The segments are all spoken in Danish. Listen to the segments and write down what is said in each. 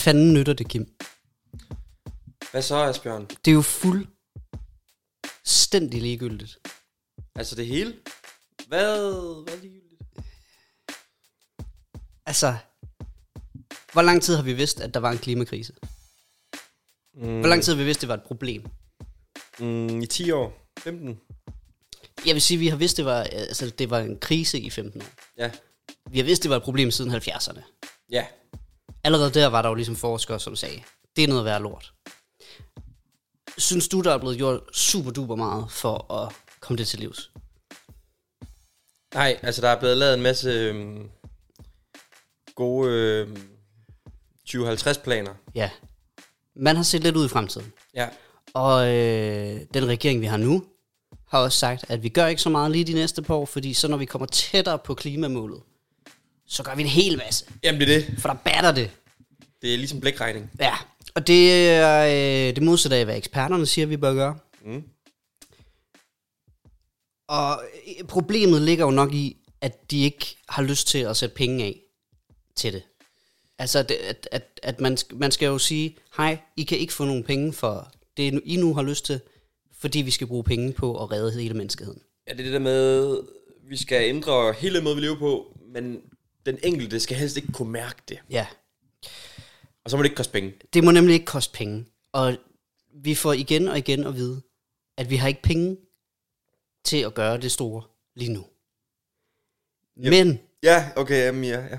fanden nytter det, Kim? Hvad så, Asbjørn? Det er jo fuldstændig ligegyldigt. Altså det hele? Hvad, hvad er ligegyldigt? Altså, hvor lang tid har vi vidst, at der var en klimakrise? Mm, Hvor lang tid har vi vidst, det var et problem? Mm, I 10 år? 15? Jeg vil sige, at vi har vidst, det var, altså, det var en krise i 15 år. Ja. Vi har vidst, det var et problem siden 70'erne. Ja. Allerede der var der jo ligesom forskere, som sagde, det er noget værd lort. Synes du, der er blevet gjort super duper meget for at komme det til livs? Nej, altså der er blevet lavet en masse øhm, gode øhm, 2050 planer. Ja. Man har set lidt ud i fremtiden. Ja. Og øh, den regering, vi har nu, har også sagt, at vi gør ikke så meget lige de næste par år, fordi så når vi kommer tættere på klimamålet, så gør vi en hel masse. Jamen det er det. For der batter det. Det er ligesom blækregning. Ja, og det er øh, det modsatte af, hvad eksperterne siger, vi bør gøre. Mm. Og øh, problemet ligger jo nok i, at de ikke har lyst til at sætte penge af til det. Altså, det, at, at, at man, man skal jo sige, hej, I kan ikke få nogen penge for det, I nu har lyst til, fordi vi skal bruge penge på at redde hele menneskeheden. Ja, det er det der med, vi skal ændre hele den måde, vi lever på, men den enkelte skal helst ikke kunne mærke det. Ja, Og så må det ikke koste penge. det må nemlig ikke koste penge. Og vi får igen og igen at vide, at vi har ikke penge til at gøre det store lige nu. Yep. Men Ja, okay, jamen, ja, ja.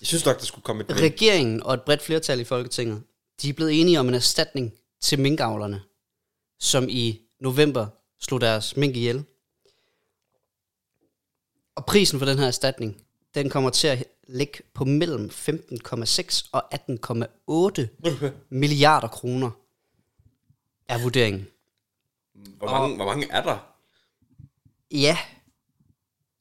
Jeg synes nok, der skulle komme et men. Regeringen og et bredt flertal i Folketinget, de er blevet enige om en erstatning til minkavlerne, som i november slog deres mink ihjel. Og prisen for den her erstatning, den kommer til at ligge på mellem 15,6 og 18,8 milliarder kroner, er vurderingen. Hvor mange, hvor mange er der? Ja,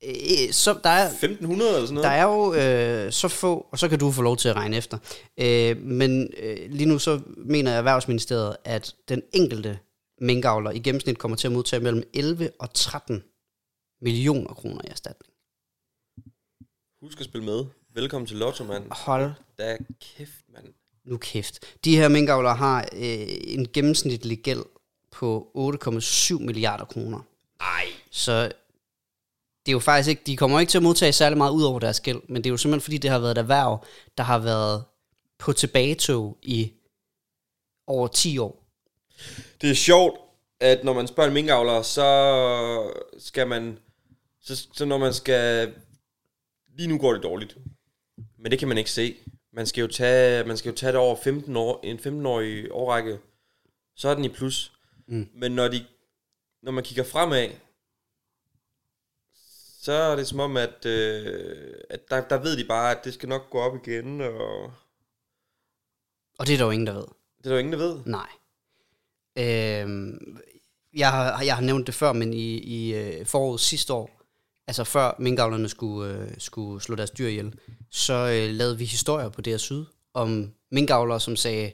øh, så der er, 1500 eller sådan noget? Der er jo øh, så få, og så kan du få lov til at regne efter. Øh, men øh, lige nu så mener Erhvervsministeriet, at den enkelte minkavler i gennemsnit kommer til at modtage mellem 11 og 13 millioner kroner i erstatning. Husk at spille med. Velkommen til Lotto, mand. Hold Da kæft, mand. nu kæft. De her minkavlere har øh, en gennemsnitlig gæld på 8,7 milliarder kroner. Ej. Så det er jo faktisk ikke, de kommer ikke til at modtage særlig meget ud over deres gæld, men det er jo simpelthen fordi, det har været et erhverv, der har været på tilbagetog i over 10 år. Det er sjovt, at når man spørger en minkavler, så skal man... Så, så når man skal... Lige nu går det dårligt. Men det kan man ikke se. Man skal jo tage, man skal jo tage det over 15 år, en 15-årig årrække. Så er den i plus. Mm. Men når, de, når man kigger fremad, så er det som om, at, øh, at der, der ved de bare, at det skal nok gå op igen, og Og det er der jo ingen, der ved. det er der jo ingen, der ved. Nej. Øhm, jeg, har, jeg har nævnt det før, men i, i øh, foråret sidste år, altså før minkavlerne skulle, øh, skulle slå deres dyr ihjel, så øh, lavede vi historier på DR Syd om minkavlere, som sagde,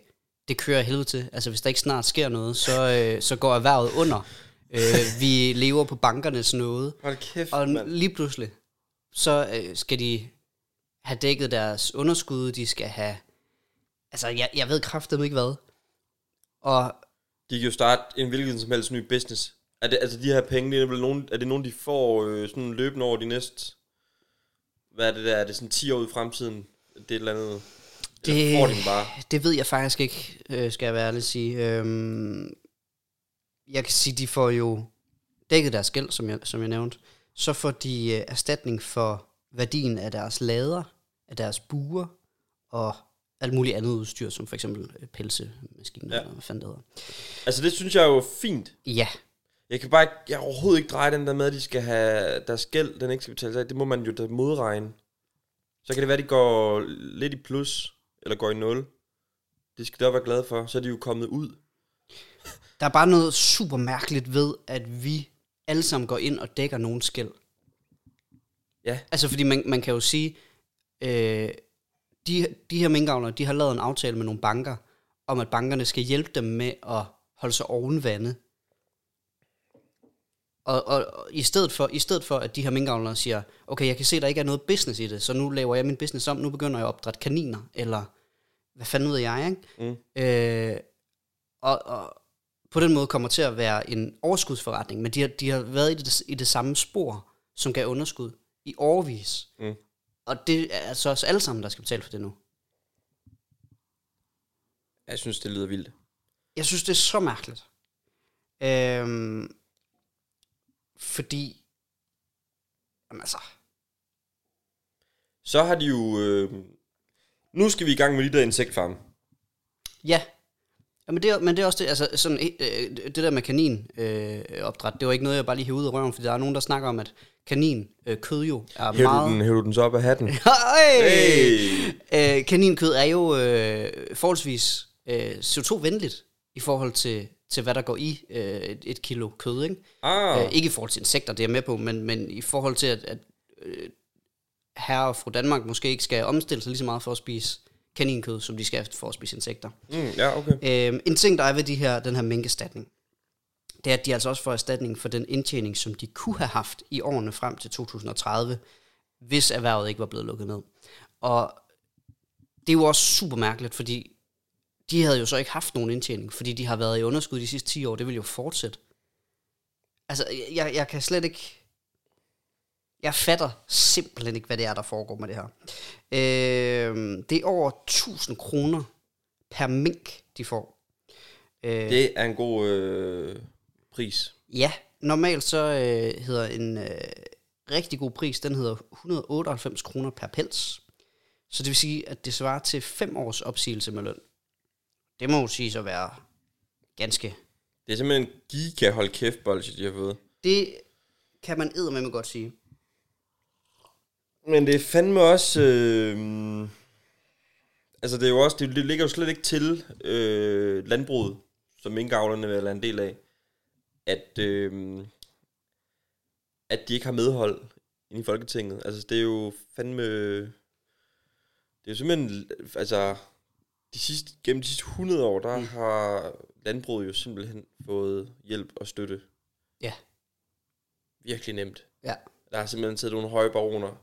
det kører helvede til. Altså hvis der ikke snart sker noget, så, øh, så går erhvervet under. Øh, vi lever på bankernes nåde. Hold kæft, Og mand. lige pludselig, så øh, skal de have dækket deres underskud, de skal have, altså jeg, jeg ved kraftedeme ikke hvad. Og De kan jo starte en hvilken som helst ny business. Er det, altså de her penge, det er, vel nogen, er det nogen, de får øh, sådan løbende over de næste... Hvad er det der? Er det sådan 10 år ud i fremtiden? Det er et eller andet... Det... Eller får de bare? det ved jeg faktisk ikke, øh, skal jeg være ærlig at sige. Øhm, jeg kan sige, de får jo dækket deres gæld, som jeg, som jeg nævnte. Så får de øh, erstatning for værdien af deres lader, af deres buer og alt muligt andet udstyr, som for eksempel pelsemaskiner, Ja. ja. hvad fanden det hedder. Altså det synes jeg er jo fint. Ja, Jeg kan bare ikke, jeg overhovedet ikke dreje den der med, at de skal have deres gæld, den ikke skal betales af. Det må man jo da modregne. Så kan det være, at de går lidt i plus, eller går i nul. Det skal de også være glade for. Så er de jo kommet ud. Der er bare noget super mærkeligt ved, at vi alle sammen går ind og dækker nogen skæld. Ja. Altså, fordi man, man kan jo sige, øh, de, de her minkavlere, de har lavet en aftale med nogle banker, om at bankerne skal hjælpe dem med at holde sig oven vande. Og, og, og i, stedet for, i stedet for, at de her minkavlere siger, okay, jeg kan se, der ikke er noget business i det, så nu laver jeg min business om, nu begynder jeg at opdrætte kaniner, eller hvad fanden ved jeg, ikke? Mm. Øh, og, og på den måde kommer til at være en overskudsforretning, men de har, de har været i det, i det samme spor, som gav underskud i årvis. Mm. Og det er altså os alle sammen, der skal betale for det nu. Jeg synes, det lyder vildt. Jeg synes, det er så mærkeligt. Øhm, fordi, jamen altså, Så har de jo... Øh, nu skal vi i gang med de der insektfarme. ja. Jamen det er, men det er også det, altså sådan, øh, det der med kanin øh, opdræt, det var ikke noget, jeg bare lige hævde ud af røven, fordi der er nogen, der snakker om, at kanin øh, kød jo er Hæv meget... den, hæv du den så op af hatten? Hey! Hey! Øh, kaninkød er jo øh, forholdsvis øh, CO2-venligt i forhold til, til, hvad der går i øh, et, et kilo kød. Ikke? Ah, Øh, ikke i forhold til insekter, det er jeg med på, men, men i forhold til, at, at øh, herre og fru Danmark måske ikke skal omstille sig lige så meget for at spise kaninkød, som de skal for at spise insekter. mm, ja, okay. Øh, en ting, der er ved de her, den her mænkestatning, det er, at de altså også får erstatning for den indtjening, som de kunne have haft i årene frem til 2030, hvis erhvervet ikke var blevet lukket ned. Og det er jo også super mærkeligt, fordi de havde jo så ikke haft nogen indtjening, fordi de har været i underskud de sidste 10 år. Det vil jo fortsætte. Altså, jeg, jeg kan slet ikke... Jeg fatter simpelthen ikke, hvad det er, der foregår med det her. Øh, det er over 1000 kroner per mink, de får. Øh, Det er en god øh, pris. Ja, normalt så øh, hedder en øh, rigtig god pris, den hedder 198 kroner per pels. Så det vil sige, at det svarer til 5 års opsigelse med løn. Det må jo sige så være ganske. Det er simpelthen en giga hold kæft bolsje, de har fået. Det kan man eddermame godt sige. Men det er fandme også... Øh, altså, det er jo også... Det, det ligger jo slet ikke til øh, landbruget, som minkavlerne vil være en del af, at, øh, at de ikke har medhold inde i Folketinget. Altså, det er jo fandme... Det er jo simpelthen... Altså, de sidste, gennem de sidste 100 år, der mm. har landbruget jo simpelthen fået hjælp og støtte. Ja. Virkelig nemt. Ja. Der har simpelthen siddet nogle høje baroner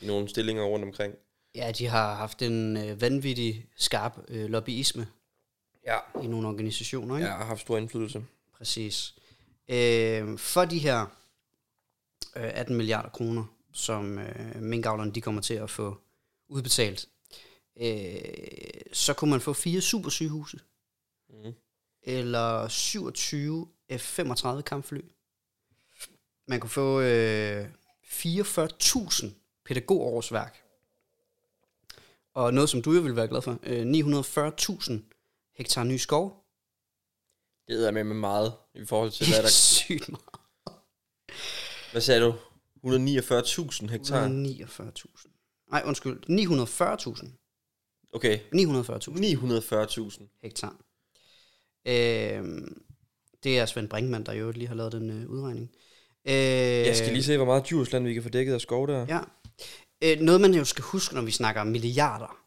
i nogle stillinger rundt omkring. Ja, de har haft en øh, vanvittig skarp øh, lobbyisme Ja. i nogle organisationer, ikke? Jeg har haft stor indflydelse. Præcis. Øh, for de her øh, 18 milliarder kroner, som øh, minkavlerne de kommer til at få udbetalt, øh, så kunne man få fire supersygehuse, Mm. eller 27 F-35 kampfly. Man kunne få øh, 44.000 pædagogårsværk. Og noget, som du jo vil være glad for, øh, 940.000 hektar ny skov. Det er med med meget i forhold til, hvad er der... sygt meget. Hvad sagde du? 149.000 hektar? 49.000. Nej, undskyld. 940.000. Okay. 940.000 940.000. hektar. Øhm, det er Svend Brinkmann, der jo lige har lavet den øh, udregning. Øh, Jeg skal lige se, hvor meget Djursland vi kan få dækket af skov der. Ja. Øh, noget, man jo skal huske, når vi snakker milliarder,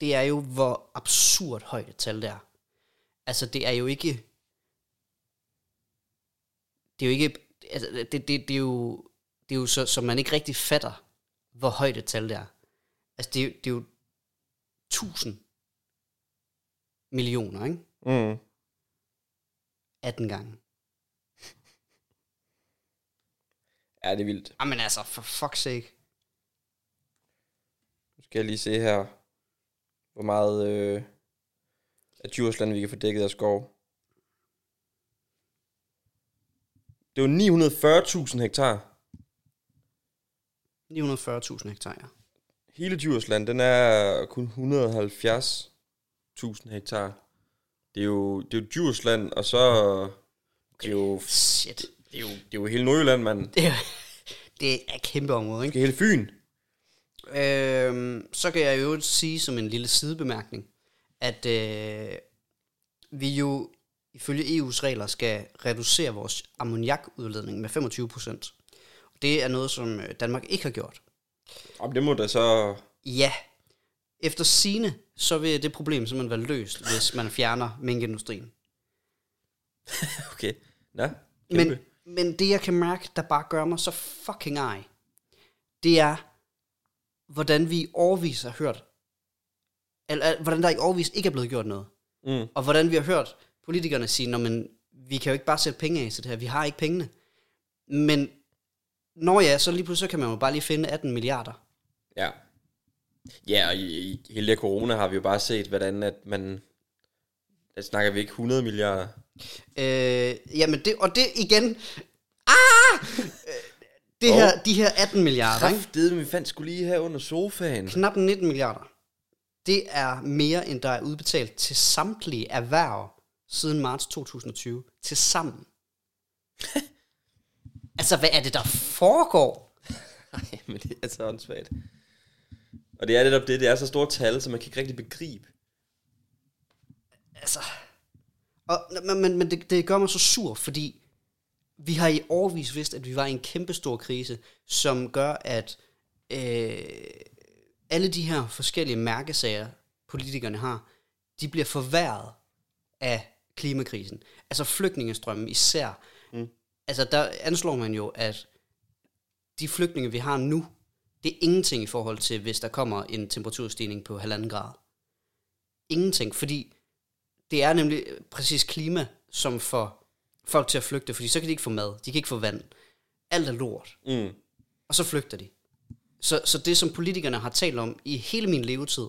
det er jo, hvor absurd højt et tal det er. Altså, det er jo ikke... Det er jo ikke... Altså, det, det, det er jo... Det er jo så, så man ikke rigtig fatter, hvor højt et tal det er. Altså, det det er jo 1000 millioner, ikke? Mm. 18 gange. Ja, det er vildt. Jamen altså, for fuck's sake. Nu skal jeg lige se her, hvor meget øh, af Djursland vi kan få dækket af skov. Det er jo 940.000 hektar. 940.000 hektar, ja. Hele Djursland, den er kun 170.000 hektar. Det er jo, det er jo Djursland, og så... Det er jo, Shit. det er jo, det er jo hele Nordjylland, mand. Det er, det er et kæmpe område, ikke? Det er hele Fyn. Øhm, så kan jeg jo sige som en lille sidebemærkning, at øh, vi jo ifølge EU's regler skal reducere vores ammoniakudledning med 25 procent. Det er noget, som øh, Danmark ikke har gjort. Om det må da så... Ja, efter sine så vil det problem simpelthen være løst, hvis man fjerner minkindustrien. Okay. Nå, Men, kæmpe. men det, jeg kan mærke, der bare gør mig så fucking ej, det er, hvordan vi i årvis har hørt Eller, hvordan der i overvis ikke er blevet gjort noget. Mm. Og hvordan vi har hørt politikerne sige, Nå, men vi kan jo ikke bare sætte penge af til det her, vi har ikke pengene. Men når ja, så lige pludselig så kan man jo bare lige finde 18 milliarder. Ja. Ja, og i, i hele det corona har vi jo bare set, hvordan at man... Der snakker vi ikke 100 milliarder. Øh, jamen det, og det igen, ah! Det Og- her, de her 18 milliarder, ikke? Vi fandt skulle lige her under sofaen. knap 19 milliarder, det er mere, end der er udbetalt til samtlige erhverv siden marts 2020. Til sammen. altså, hvad er det, der foregår? Nej, men det er så åndssvagt. Og det er netop det, det er så store tal, så man kan ikke rigtig begribe. Altså, og, men, men, men det, det gør mig så sur, fordi vi har i årvis vidst, at vi var i en kæmpe stor krise, som gør, at øh, alle de her forskellige mærkesager, politikerne har, de bliver forværret af klimakrisen. Altså flygtningestrømmen især. Mm. Altså der anslår man jo, at de flygtninge, vi har nu, det er ingenting i forhold til, hvis der kommer en temperaturstigning på halvanden grad. Ingenting, fordi det er nemlig præcis klima, som får folk til at flygte, fordi så kan de ikke få mad, de kan ikke få vand. Alt er lort, Mm. og så flygter de. Så, så det, som politikerne har talt om i hele min levetid,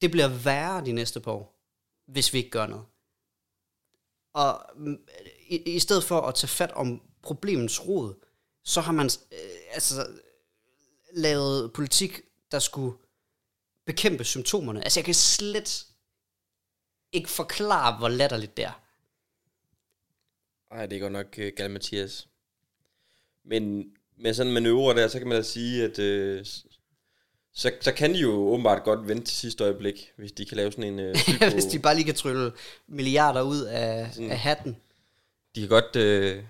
det bliver værre de næste par år, hvis vi ikke gør noget. Og mm, i, i stedet for at tage fat om problemets rod, så har man øh, altså lavet politik, der skulle bekæmpe symptomerne. Altså jeg kan slet ikke forklare, hvor latterligt det er. Ej, det er godt nok uh, gal Mathias. Men med sådan en manøvre der, så kan man da sige, at øh, så, så kan de jo åbenbart godt vente til sidste øjeblik, hvis de kan lave sådan en... Øh, Hvis de bare lige kan trylle milliarder ud af, Sådan. af hatten. de kan godt øh,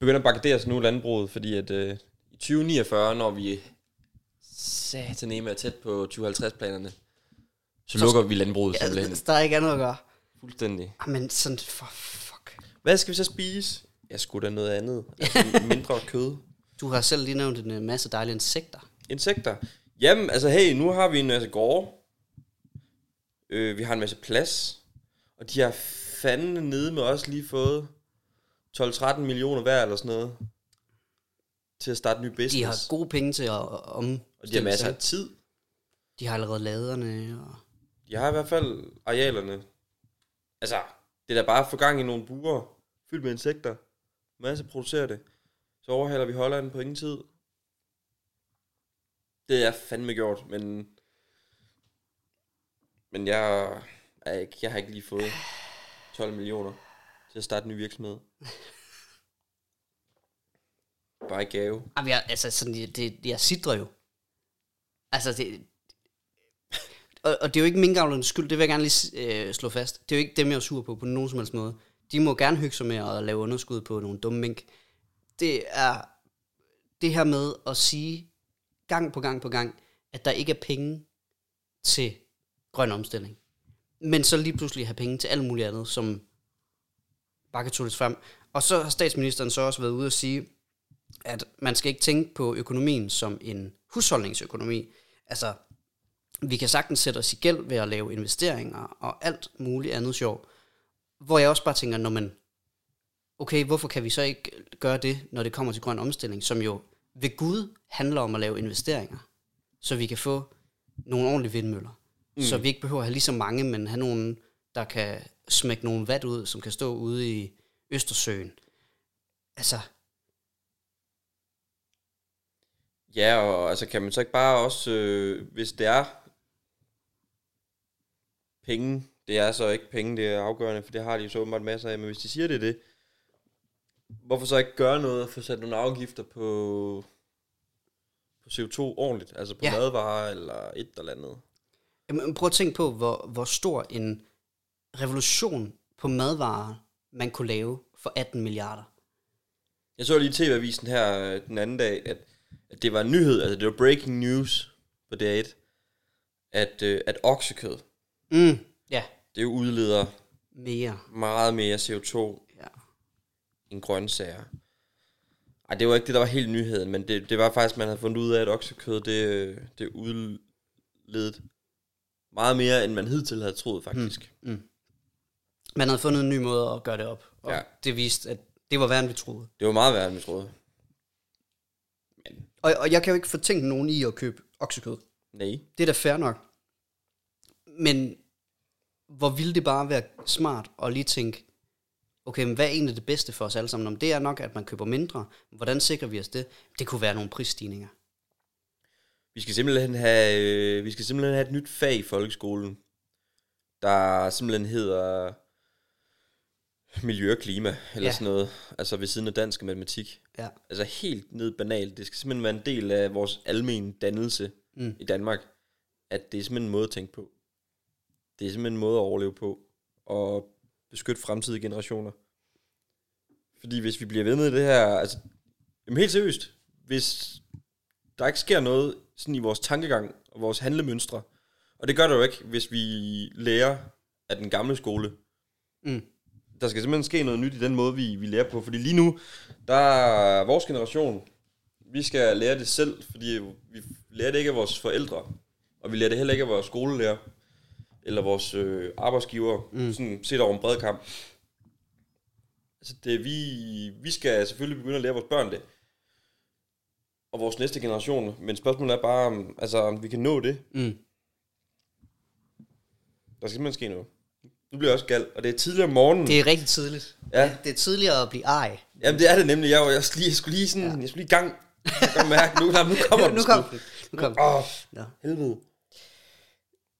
begynde at barrikadere sig nu landbruget, fordi at øh, i 2049, når vi sataneme er tæt på 2050-planerne, så, Så lukker vi landbruget Ja, simpelthen der er ikke andet at gøre. fuldstændig. Ah, Men sådan, for fuck. Hvad skal vi så spise? Jeg skulle da noget andet. Altså mindre kød. Du har selv lige nævnt en øh, masse dejlige insekter. Insekter. Jamen, altså hey, nu har vi en masse gårde. Øh, vi har en masse plads. Og de har fandme nede med os lige fået 12-13 millioner hver eller sådan noget. Til at starte ny business. De har gode penge til at om. og de har masser af tid. De har allerede laderne. Og... De har i hvert fald arealerne. Altså, det er da bare at få gang i nogle buer fyldt med insekter. Masse producerer det. Så overhaler vi Holland på ingen tid. Det er fandme gjort, men... Men jeg, ikke, jeg har ikke lige fået 12 millioner til at starte en ny virksomhed. Bare i gave. Jamen, jeg, altså, sådan, det, det, jeg sidder jo. Altså, det... Og, og det er jo ikke minkavlernes skyld, det vil jeg gerne lige øh, slå fast. Det er jo ikke dem, jeg er sur på, på nogen som helst måde. De må gerne hygge sig med at lave underskud på nogle dumme mink. Det er det her med at sige gang på gang på gang, at der ikke er penge til grøn omstilling. Men så lige pludselig have penge til alt muligt andet, som bare kan tulles frem. Og så har statsministeren så også været ude og sige, at man skal ikke tænke på økonomien som en husholdningsøkonomi. Altså, vi kan sagtens sætte os i gæld ved at lave investeringer og alt muligt andet sjov. Hvor jeg også bare tænker, når man, okay, hvorfor kan vi så ikke gøre det, når det kommer til grøn omstilling, som jo ved Gud handler om at lave investeringer, så vi kan få nogle ordentlige vindmøller. Mm. Så vi ikke behøver at have lige så mange, men have nogen, der kan smække nogle vat ud, som kan stå ude i Østersøen. Altså, Ja, og altså kan man så ikke bare også, øh, hvis det er penge, det er så ikke penge, det er afgørende, for det har de jo så åbenbart masser af, men hvis de siger det det, hvorfor så ikke gøre noget og få sat nogle afgifter på, på CO2 ordentligt, altså på Ja. ja. madvarer eller et eller andet. Jamen, prøv at tænke på, hvor, hvor stor en revolution på madvarer, man kunne lave for 18 milliarder. Jeg så lige i TV-avisen her øh, den anden dag, at, at det var en nyhed, altså det var breaking news på DR1, at, øh, at oksekød, Mm, ja, det udleder mere. meget mere CO2 Ja. end grøntsager. Ej, det var ikke det, der var helt nyheden, men det, det var faktisk, man havde fundet ud af, at oksekød, det, det udledet meget mere, end man hidtil havde troet, faktisk. Mm. Man havde fundet en ny måde at gøre det op. Og ja. det viste, at det var værre, end vi troede. Det var meget værre, end vi troede. Og, og jeg kan jo ikke fortænke nogen i at købe oksekød. Nej. Det er da fair nok. Men hvor ville det bare være smart at lige tænke, okay, men hvad er egentlig det bedste for os alle sammen? Om det er nok, at man køber mindre. Hvordan sikrer vi os det? Det kunne være nogle prisstigninger. Vi skal simpelthen have, øh, vi skal simpelthen have et nyt fag i folkeskolen, der simpelthen hedder miljø og klima, eller Ja. sådan noget. Altså ved siden af dansk og matematik. Ja. Altså helt ned banalt. Det skal simpelthen være en del af vores almen dannelse Mm. i Danmark, at det er simpelthen en måde at tænke på. Det er simpelthen en måde at overleve på, og beskytte fremtidige generationer. Fordi hvis vi bliver ved med det her, altså, jamen helt seriøst, hvis der ikke sker noget sådan i vores tankegang og vores handlemønstre, og det gør der jo ikke, hvis vi lærer af den gamle skole. Mm. Der skal simpelthen ske noget nyt i den måde, vi, vi lærer på. Fordi lige nu, der er vores generation, vi skal lære det selv, fordi vi lærer det ikke af vores forældre, og vi lærer det heller ikke af vores skolelærer, eller vores øh, arbejdsgiver, mm. sådan set over en bred kamp. Altså det, vi, vi skal selvfølgelig begynde at lære vores børn det, og vores næste generation, men spørgsmålet er bare, om, altså, om vi kan nå det. Mm. Der skal simpelthen ske noget. Nu bliver jeg også gal, og det er tidligere om morgenen. Det er rigtig tidligt. Ja. Det er tidligere at blive ej. Jamen det er det nemlig. Jeg, var- jeg, skulle lige, jeg skulle lige sådan, ja. jeg skulle lige i gang. Jeg kan mærke, nu, nu kommer den nu kom sgu. den. Nu kom den. Åh, Nå. helvede.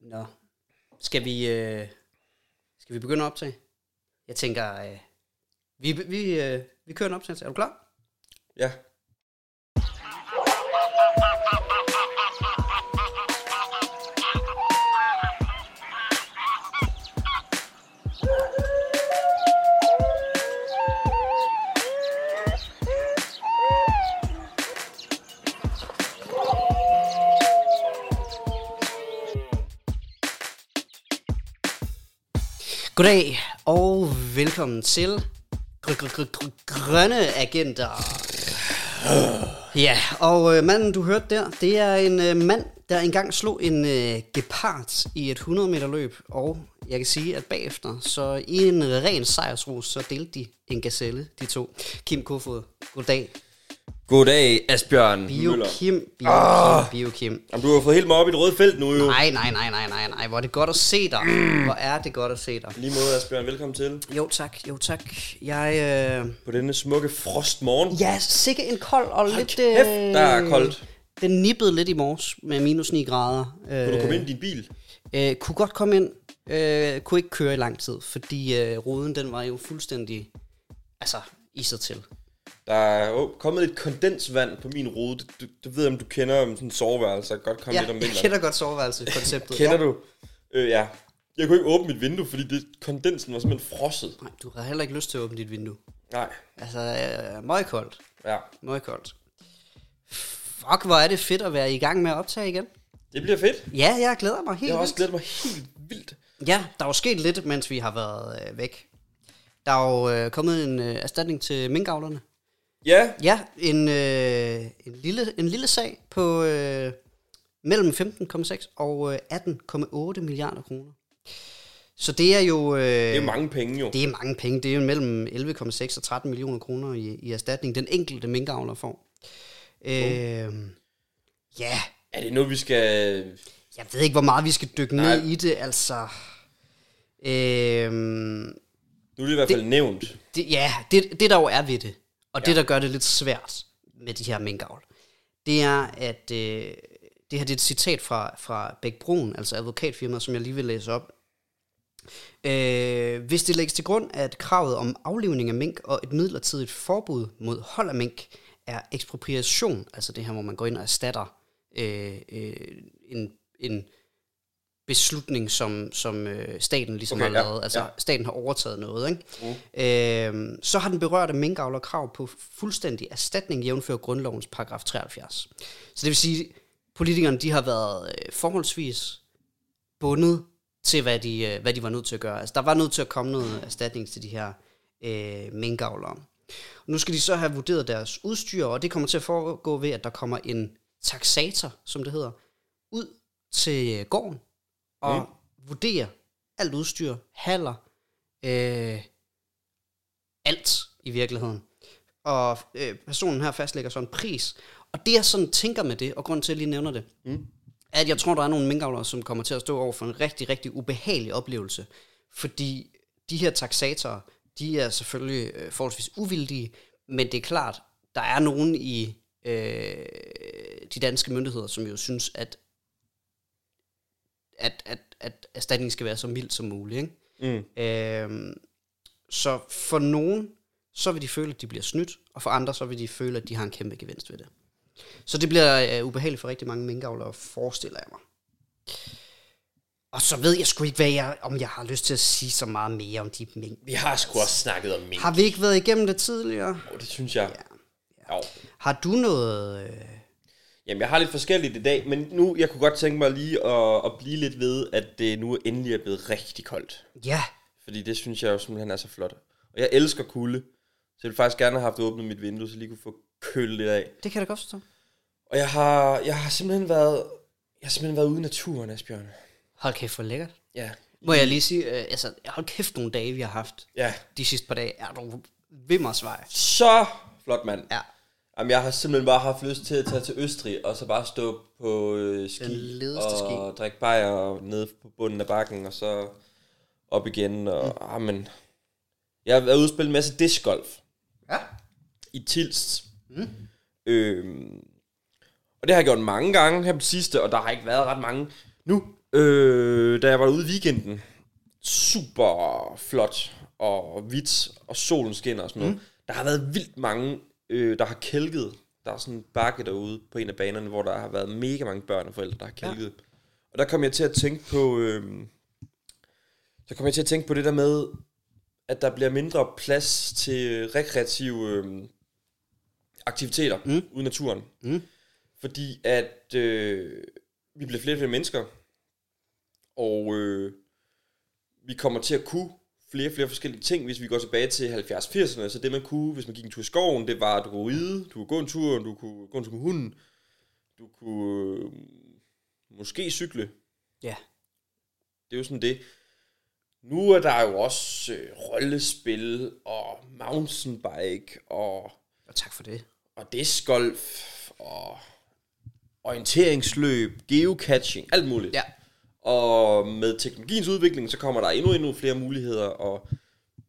Nå. Skal vi, øh, skal vi begynde at optage? Jeg tænker, øh, vi, vi, øh, vi kører en optagelse. Er du klar? Ja. Goddag og velkommen til gr- gr- gr- gr- Grønne Agenter. Ja, og øh, manden du hørte der, det er en øh, mand, der engang slog en øh, gepard i et 100 meter løb. Og jeg kan sige, at bagefter, så i en ren sejrsrus, så delte de en gazelle, de to. Kim Kofod, goddag. Goddag, Asbjørn Bio Møller. Kim, Bio Kim, Bio Kim. Jamen, du har fået helt mig op i det røde felt nu jo. Nej, nej, nej, nej, nej, nej, hvor er det godt at se dig. Hvor er det godt at se dig. Lige måde, Asbjørn. Velkommen til. Jo tak, jo tak. Jeg, øh, På denne smukke frostmorgen. Ja, sikke en kold og lidt... kæft, der er koldt. Den nippede lidt i morges med minus 9 grader. Kan du komme ind i din bil? Øh, kunne godt komme ind. Øh, kunne ikke køre i lang tid, fordi øh, ruden den var jo fuldstændig altså, i sig til. Der er jo kommet et kondensvand på min rode. Du, du, du ved, om du kender om sådan en soveværelse. Jeg godt komme Ja, lidt om jeg vinteren. kender godt soveværelsekonceptet. Kender ja. du? Øh, ja. Jeg kunne ikke åbne mit vindue, fordi det, kondensen var simpelthen frosset. Nej, du har heller ikke lyst til at åbne dit vindue. Nej. Altså, øh, meget koldt. Ja. Meget koldt. Fuck, hvor er det fedt at være i gang med at optage igen. Det bliver fedt. Ja, jeg glæder mig helt Jeg har også glædet mig helt vildt. Ja, der er jo sket lidt, mens vi har været øh, væk. Der er jo øh, kommet en øh, erstatning til minkavlerne. Ja, Ja, en, øh, en, lille, en lille sag på øh, mellem 15,6 og øh, 18,8 milliarder kroner. Så det er jo... Øh, det er mange penge jo. det er mange penge. Det er jo mellem 11,6 og 13 millioner kroner i, i erstatning, den enkelte minkavler får. Øh, ja, Er det noget, vi skal... jeg ved ikke, hvor meget vi skal dykke Nej. ned i det, altså... Øh, Nu er det i hvert fald det... nævnt. det, ja, det, det der jo er ved det, og ja. det der gør det lidt svært med de her minkavl, det er, at øh, det her det er et citat fra, fra Bæk Brun, altså advokatfirmaet, som jeg lige vil læse op. Øh, hvis det lægges til grund, at kravet om aflivning af mink og et midlertidigt forbud mod hold af mink er ekspropriation, altså det her, hvor man går ind og erstatter øh, øh, en, en beslutning, som, som øh, staten ligesom Okay, har ja, lavet. Altså ja. staten har overtaget noget, ikke? Mm. Øh, så har den berørte minkavler krav på fuldstændig erstatning jævnfør grundlovens paragraf 73. Så det vil sige, politikerne de har været øh, forholdsvis bundet til, hvad de, øh, hvad de var nødt til at gøre. Altså, der var nødt til at komme noget erstatning til de her øh, minkavlere. Nu skal de så have vurderet deres udstyr, og det kommer til at foregå ved, at der kommer en taxator, som det hedder, ud til øh, gården, og mm. vurderer alt udstyr, haller, øh, alt i virkeligheden. Og øh, personen her fastlægger så en pris. Og det jeg sådan tænker med det, og grund til at jeg lige nævner det, mm. er, at jeg tror, der er nogle minkavlere, som kommer til at stå over for en rigtig, rigtig ubehagelig oplevelse. Fordi de her taxatorer, de er selvfølgelig øh, forholdsvis uvildige, men det er klart, der er nogen i øh, de danske myndigheder, som jo synes, at, at, at, at erstatningen skal være så mild som muligt. Ikke? Mm. Øh, så for nogen, så vil de føle, at de bliver snydt, og for andre, så vil de føle, at de har en kæmpe gevinst ved det. Så det bliver øh, ubehageligt for rigtig mange minkavlere, forestiller jeg mig. Og så ved jeg sgu ikke, hvad jeg, om jeg har lyst til at sige så meget mere om de mink. Vi har sgu også snakket om mink. Har vi ikke været igennem det tidligere? Oh, det synes jeg. Ja. Jo. Har du noget... Øh... Jamen, jeg har lidt forskelligt i dag, men nu, jeg kunne godt tænke mig lige at, at blive lidt ved, at det nu endelig er blevet rigtig koldt. Ja. Fordi det synes jeg jo simpelthen er så flot. Og jeg elsker kulde, så jeg vil faktisk gerne have haft åbnet mit vindue, så jeg lige kunne få kølet lidt af. Det kan jeg da godt forstå. Og jeg har, jeg har simpelthen været, jeg har simpelthen været ude i naturen, Asbjørn. Hold kæft, for lækkert. Ja. Må jeg lige sige, øh, altså, hold kæft nogle dage, vi har haft. Ja. De sidste par dage er du vimmersvej. Så flot, mand. Ja. Jamen, jeg har simpelthen bare haft lyst til at tage til Østrig, og så bare stå på øh, ski, og drikke bajer nede på bunden af bakken, og så op igen, og mm. ah, men, jeg har været ude og spille en masse discgolf Ja. i Tilst. Mm. Øhm, og det har jeg gjort mange gange her på sidste, og der har ikke været ret mange nu. Øh, da jeg var ude i weekenden, super flot og hvidt, og solen skinner og sådan noget. Mm. Der har været vildt mange, øh, der har kælket. Der er sådan en bakke derude på en af banerne, hvor der har været mega mange børn og forældre, der har kælket. Ja. Og der kom jeg til at tænke på, øh, så kom jeg til at tænke på det der med, at der bliver mindre plads til rekreative øh, aktiviteter mm. ude i naturen. Mm. Fordi at øh, vi bliver flere og flere mennesker, og øh, vi kommer til at kunne flere og flere forskellige ting, hvis vi går tilbage til 70-80'erne. Så det man kunne, hvis man gik en tur i skoven, det var, at du kunne ride, du kunne gå en tur, du kunne gå en tur med hunden, du kunne øh, måske cykle. Ja. Det er jo sådan det. Nu er der jo også øh, rollespil og mountainbike og, Og tak for det. og discgolf og orienteringsløb, geocaching, alt muligt. Ja. Og med teknologiens udvikling, så kommer der endnu endnu flere muligheder, og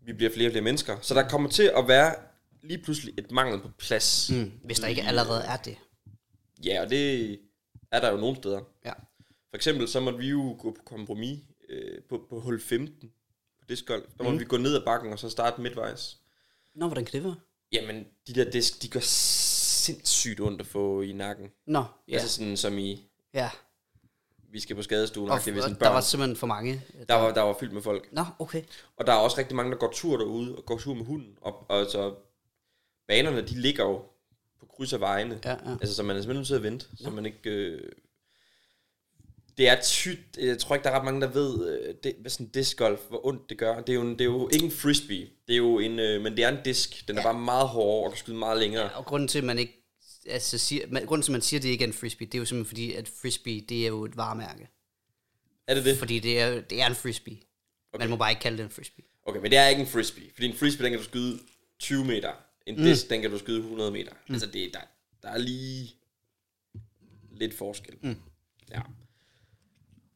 vi bliver flere og flere mennesker. Så der kommer til at være lige pludselig et mangel på plads. Mm. Hvis der ikke allerede er det. Ja, og det er der jo nogle steder. Ja. For eksempel, så måtte vi jo gå på kompromis øh, på, på hul 15 på discgolf. Der måtte mm. vi gå ned ad bakken og så starte midtvejs. Nå, hvordan kan det være? Jamen, de der disk, de gør sindssygt ondt at få i nakken. Nå, Ja. ja. Altså sådan som i, ja. Vi skal på skadestuen, Og, hvis en børn. der var simpelthen for mange. der, var, der var fyldt med folk. Nå, okay. Og der er også rigtig mange, der går tur derude og går tur med hunden. Og, og altså, banerne, de ligger jo på kryds af vejene. Ja, ja. Altså, så man er simpelthen nødt til at vente, så man ikke... Øh, det er tyt, jeg tror ikke, der er ret mange, der ved, øh, det, hvad sådan discgolf, hvor ondt det gør. Det er jo, en, det er jo ikke en frisbee, det er jo en, øh, men det er en disk. Den er bare meget hårdere og kan skyde meget længere. Og grunden til, at man ikke altså, siger, man, grunden til, at man siger, at det ikke er en frisbee, det er jo simpelthen fordi, at frisbee, det er jo et varemærke. Er det det? Fordi det er, det er en frisbee. Okay. Man må bare ikke kalde det en frisbee. Okay, men det er ikke en frisbee. Fordi en frisbee, den kan du skyde 20 meter. En mm. disk, den kan du skyde 100 meter. Mm. Altså, det, der, der er lige lidt forskel. Mm. Ja.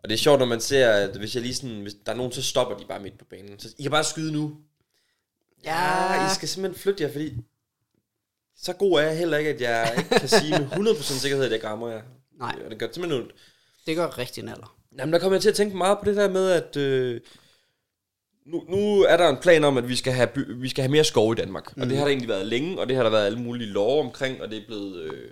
Og det er sjovt, når man ser, at hvis jeg lige sådan, hvis der er nogen, så stopper de bare midt på banen. Så I kan bare skyde nu. Ja, I skal simpelthen flytte jer, fordi så god er jeg heller ikke, at jeg ikke kan sige med 100% sikkerhed, at jeg rammer jer. Nej. Og det gør simpelthen ondt. Det gør rigtig naller. Jamen, der kommer jeg til at tænke meget på det der med, at øh, nu, nu er der en plan om, at vi skal have, by, vi skal have mere skov i Danmark. Mm. Og det har der egentlig været længe, og det har der været alle mulige lov omkring, og det er blevet øh,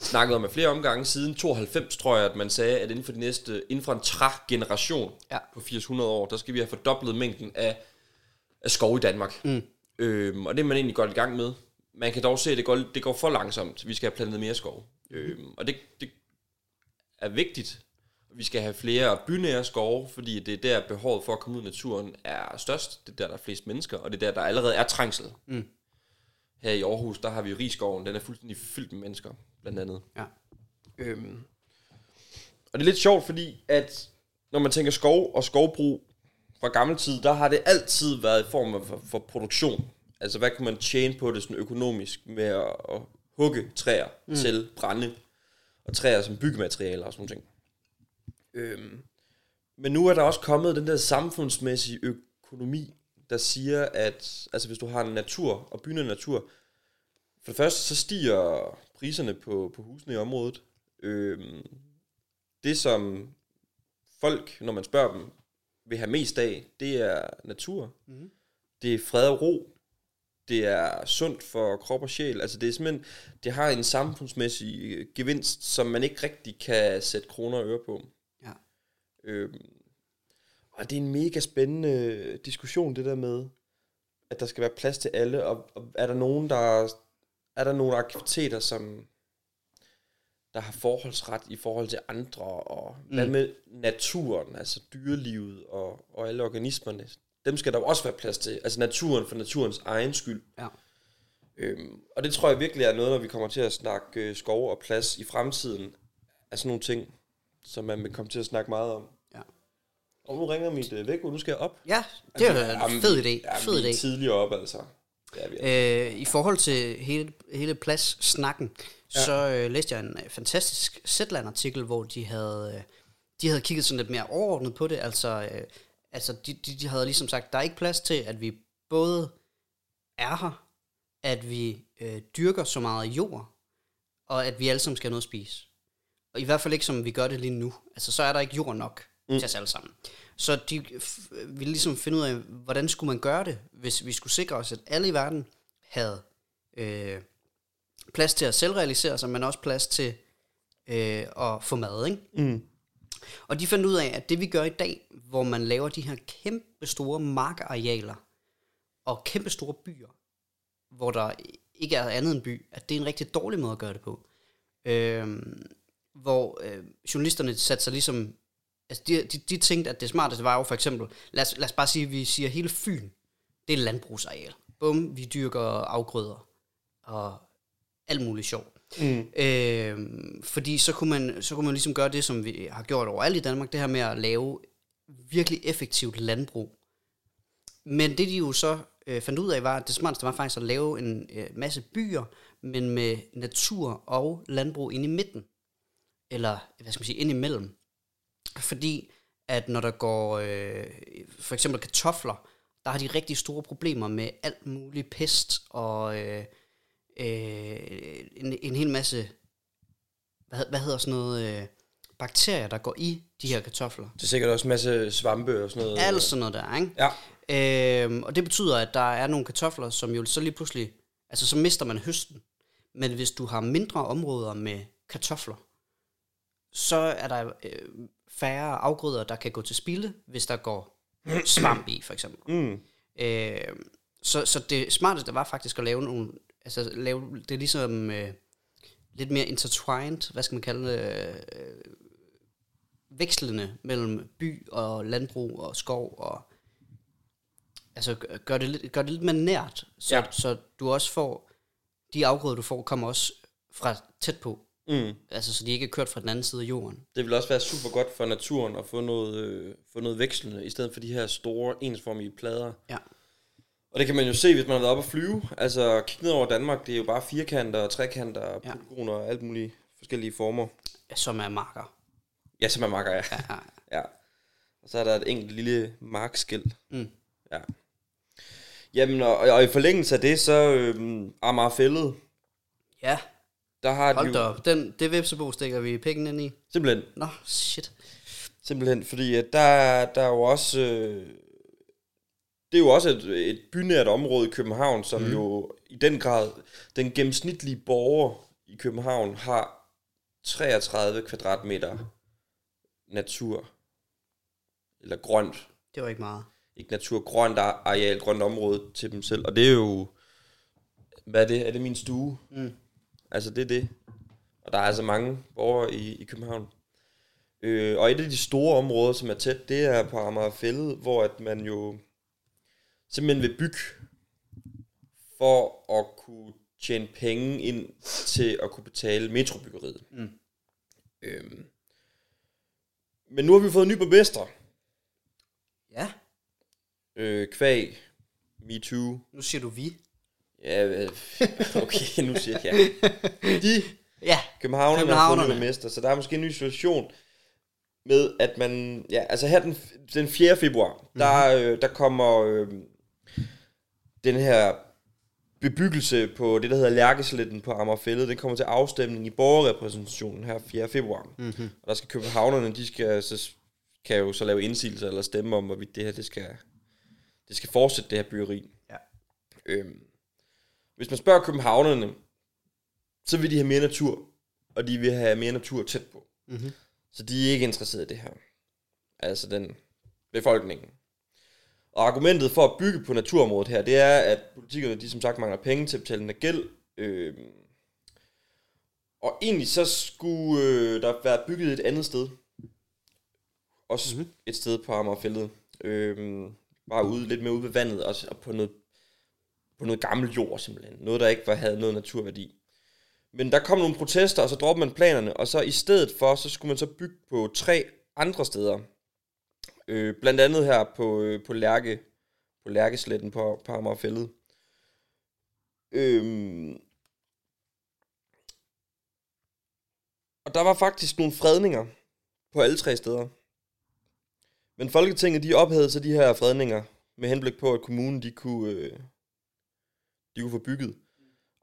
snakket om af flere omgange. Siden 92 tror jeg, at man sagde, at inden for, de næste, inden for en træ-generation Ja. på 800 år, der skal vi have fordoblet mængden af, af skov i Danmark. Mm. Øhm, og det er man egentlig godt i gang med. Man kan dog se, at det går, det går for langsomt. Vi skal have plantet mere skov. Øhm, og det, det er vigtigt. Vi skal have flere bynære skove, fordi det er der behovet for at komme ud i naturen er størst. Det er der, der er flest mennesker, og det er der, der allerede er trængsel. Mm. Her i Aarhus, der har vi Rigskoven. Den er fuldstændig fyldt med mennesker, blandt andet. Ja. Øhm, og det er lidt sjovt, fordi at når man tænker skov og skovbrug fra gammel tid, der har det altid været i form af for, for produktion. Altså, hvad kan man tjene på det sådan økonomisk med at, at hugge træer mm. til brænde, og træer som byggematerialer og sådan noget. Øhm, men nu er der også kommet den der samfundsmæssige økonomi, der siger, at altså, hvis du har en natur og byen natur, for det første, så stiger priserne på, på husene i området. Øhm, det, som folk, når man spørger dem, vil have mest af, det er natur. Mm. Det er fred og ro. Det er sundt for krop og sjæl. Altså det er simpelthen, det har en samfundsmæssig øh, gevinst, som man ikke rigtig kan sætte kroner og øre på. Ja. Øhm, og det er en mega spændende diskussion, det der med, at der skal være plads til alle, og, og er der nogen, der er der nogle aktiviteter, som der har forholdsret i forhold til andre, og mm. hvad med naturen, altså dyrelivet og, og alle organismerne, dem skal der også være plads til, altså naturen for naturens egen skyld. Ja. Øhm, og det tror jeg virkelig er noget, når vi kommer til at snakke øh, skov og plads i fremtiden, er sådan nogle ting, som man vil komme til at snakke meget om. Ja. Og nu ringer mit øh, væk, nu skal jeg op. Ja, det er altså, en fed idé. Ja, fed er idé. tidligere op, altså. Ja, vi Øh, I forhold til hele, hele plads-snakken, ja. så øh, læste jeg en øh, fantastisk Zetland-artikel, hvor de havde, øh, de havde kigget sådan lidt mere overordnet på det. Altså, øh, altså de, de, de havde ligesom sagt, der er ikke plads til, at vi både er her, at vi øh, dyrker så meget jord, og at vi alle sammen skal have noget at spise. Og i hvert fald ikke som vi gør det lige nu. Altså, så er der ikke jord nok mm. til os alle sammen. Så de ville ligesom finde ud af, hvordan skulle man gøre det, hvis vi skulle sikre os, at alle i verden havde øh, plads til at selvrealisere sig, men også plads til øh, at få mad, ikke? Mm. Og de fandt ud af, at det vi gør i dag, hvor man laver de her kæmpe store markarealer og kæmpe store byer, hvor der ikke er andet end by, at det er en rigtig dårlig måde at gøre det på. Øh, hvor øh, journalisterne satte sig ligesom, altså de, de, de tænkte, at det smarteste var jo for eksempel, lad os, lad os bare sige, at vi siger, at hele Fyn, det er landbrugsareal. Bum, vi dyrker afgrøder og alt muligt sjovt. Mm. Øh, fordi så kunne, man, så kunne man ligesom gøre det, som vi har gjort overalt i Danmark, det her med at lave virkelig effektivt landbrug. Men det de jo så øh, fandt ud af, var, at det smarteste var faktisk at lave en øh, masse byer, men med natur og landbrug inde i midten. Eller, hvad skal man sige, ind imellem. Fordi at når der går øh, for eksempel kartofler, der har de rigtig store problemer med alt muligt pest og øh, øh, en, en hel masse, hvad, hvad hedder sådan noget, øh, bakterier, der går i de her kartofler. Det er sikkert også en masse svampe og sådan noget. Alt sådan noget der, ikke? Ja. Øhm, og det betyder, at der er nogle kartofler, som jo så lige pludselig, altså så mister man høsten. Men hvis du har mindre områder med kartofler, så er der øh, færre afgrøder, der kan gå til spilde, hvis der går svamp i, for eksempel. Mm. Øh, så, så det smarteste var faktisk at lave nogle, altså lave det er ligesom øh, lidt mere intertwined, hvad skal man kalde det, øh, vekslende mellem by og landbrug og skov og altså gør- det, lidt, gør det lidt mere nært, så, ja. så du også får, de afgrøder du får, kommer også fra tæt på. Mm. Altså så de ikke er kørt fra den anden side af jorden. Det vil også være super godt for naturen at få noget, øh, få noget vekslende, i stedet for de her store, ensformige plader. Ja. Og det kan man jo se, hvis man har været oppe at flyve. Altså, kig ned over Danmark, det er jo bare firkanter og trekanter og Ja. polygoner og alt mulige forskellige former. Som er marker. Ja, som er marker, ja. Ja, ja. ja. Og så er der et enkelt lille markskilt. Mm. Ja. Jamen, og, og i forlængelse af det, så øhm, Amagerfællet, ja der har de hold jo da op. Den, det vipsebo stikker vi penge ind i. simpelthen Nå, shit. Simpelthen, fordi at der, der er jo også... Øh, det er jo også et, et bynært område i København, som mm. jo i den grad, den gennemsnitlige borger i København har 33 kvadratmeter natur. Eller grønt. Det var ikke meget. Ikke natur, grønt areal, grønt område til dem selv. Og det er jo... Hvad er det? Er det min stue? Mm. Altså, det er det. Og der er altså mange borgere i, i København. Øh, og et af de store områder, som er tæt, det er på Amagerfællet, hvor at man jo simpelthen vil bygge for at kunne tjene penge ind til at kunne betale metrobyggeriet. Mm. Øhm, Men nu har vi fået en ny borgmester. Ja, Øh, kvæg. Me too. nu siger du vi. Ja, øh, okay, nu siger jeg ja. De Ja, Københavnerne har fået Københavnerne. borgmester, så der er måske en ny situation med, at man... Ja, altså her den, den 4. februar, mm-hmm. der, øh, der kommer øh, den her bebyggelse på det, der hedder Lærkesletten på Amagerfællet, den kommer til afstemning i borgerrepræsentationen her 4. februar. mm-hmm. Og der skal københavnerne, de skal, så kan jo så lave indsigelser eller stemme om, hvorvidt det her, det skal, det skal fortsætte det her byggeri. Ja. Øhm, hvis man spørger københavnerne, så vil de have mere natur, og de vil have mere natur tæt på. Mm-hmm. Så de er ikke interesseret i det her. Altså den befolkningen. Og argumentet for at bygge på naturområdet her, det er, at politikerne, de som sagt mangler penge til at betale den gæld. Øhm, og egentlig så skulle øh, der være bygget et andet sted. Også Mhm. mm-hmm. et sted på Amagerfældet. Øhm, bare ude, lidt mere ude ved vandet, også, og på noget, på noget gammel jord simpelthen. Noget, der ikke var, havde noget naturværdi. Men der kom nogle protester, og så droppede man planerne, og så i stedet for, så skulle man så bygge på tre andre steder. Øh, blandt andet her på, øh, på, Lærke, på Lærkesletten på, på Amagerfællet. Øhm, og der var faktisk nogle fredninger på alle tre steder. Men Folketinget, de ophævede så de her fredninger, med henblik på, at kommunen, de kunne, øh, de kunne få bygget.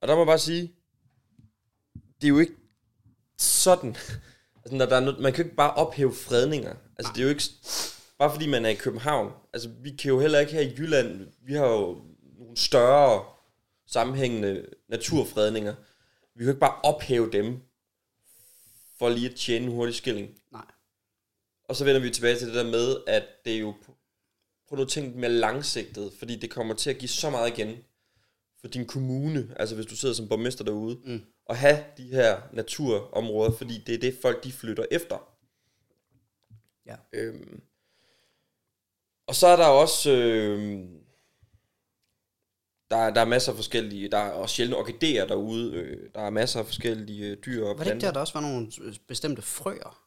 Og der må jeg bare sige, det er jo ikke sådan. Altså, når der er noget, man kan jo ikke bare ophæve fredninger. Altså, det er jo ikke... Bare fordi man er i København. Altså, vi kan jo heller ikke her i Jylland... Vi har jo nogle større sammenhængende naturfredninger. Vi kan jo ikke bare ophæve dem for lige at tjene en hurtig skilling. Nej. Og så vender vi tilbage til det der med, at det er jo på, på noget ting mere langsigtet, fordi det kommer til at give så meget igen for din kommune, altså hvis du sidder som borgmester derude, Mm. og have de her naturområder, fordi det er det, folk de flytter efter. Ja. Øhm. Og så er der også, øhm, der, der er masser af forskellige, der er også sjældne orkideer derude, øh, der er masser af forskellige øh, dyr og Var det ikke planter. der, der også var nogle øh, bestemte frøer?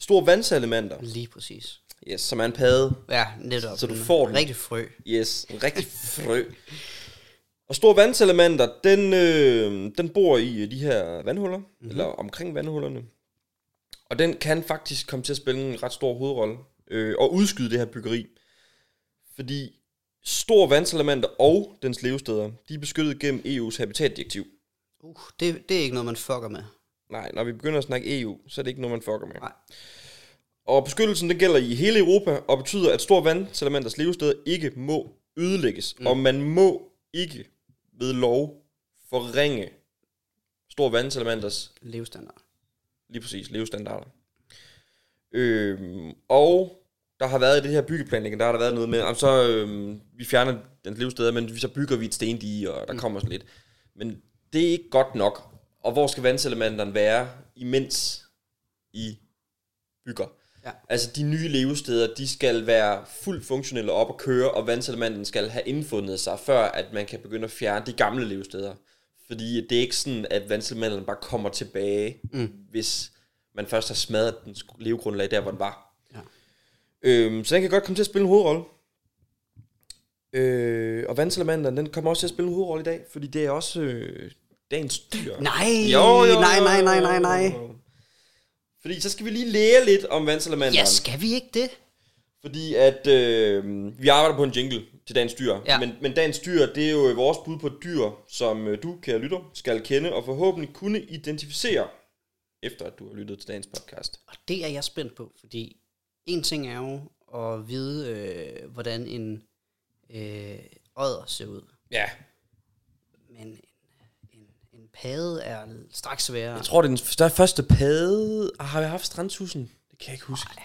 Store vandsalamenter, Lige præcis. yes, som er en padde. Ja, netop. Så du En får den. Rigtig frø. Yes, en rigtig frø. Og store vandsalamenter, den, øh, den bor i øh, de her vandhuller, mm-hmm. eller omkring vandhullerne. Og den kan faktisk komme til at spille en ret stor hovedrolle, øh, og udskyde det her byggeri. Fordi store vandsalamenter og dens levesteder, de er beskyttet gennem EU's habitatdirektiv. Uh, det, det er ikke noget, man fucker med. Nej, når vi begynder at snakke EU, så er det ikke noget, man fucker med. Nej. Og beskyttelsen den gælder i hele Europa, og betyder, at store vandsalamenters levesteder ikke må ødelægges. Mm. Og man må ikke ved lov forringe store vandsalamenters Levestandard. lige præcis levestandarder. Øhm, og der har været i det her byggeplanlægning, der har der været noget med, om så øhm, vi fjerner den levesteder, men så bygger vi et stendige, og der mm. kommer sådan lidt. Men det er ikke godt nok. Og hvor skal vandsalamenteren være, imens I bygger? Ja. Altså de nye levesteder, de skal være fuldt funktionelle op og køre, og vandsalamanden skal have indfundet sig, før at man kan begynde at fjerne de gamle levesteder. Fordi det er ikke sådan, at vandsalamanden bare kommer tilbage, Mm. hvis man først har smadret den levegrundlag der, hvor den var. Ja. Øhm, så den kan godt komme til at spille en hovedrolle. Øh, og vandsalamanderen, den kommer også til at spille en hovedrolle i dag, fordi det er også øh, dagens dyr. Nej, nej, nej, nej, nej, nej. Fordi så skal vi lige lære lidt om vandsalamanderen. Ja, skal vi ikke det? Fordi at øh, vi arbejder på en jingle til dagens dyr. Ja. Men, men dagens dyr, det er jo vores bud på et dyr, som øh, du, kære lytter, skal kende og forhåbentlig kunne identificere, efter at du har lyttet til dagens podcast. Og det er jeg spændt på, fordi en ting er jo at vide, øh, hvordan en øh, odder ser ud. Ja, Men en, en, en pade er straks sværere. jeg tror, det er den første padde. Ah, Har vi haft strandtusen? Det kan jeg ikke huske. Nej,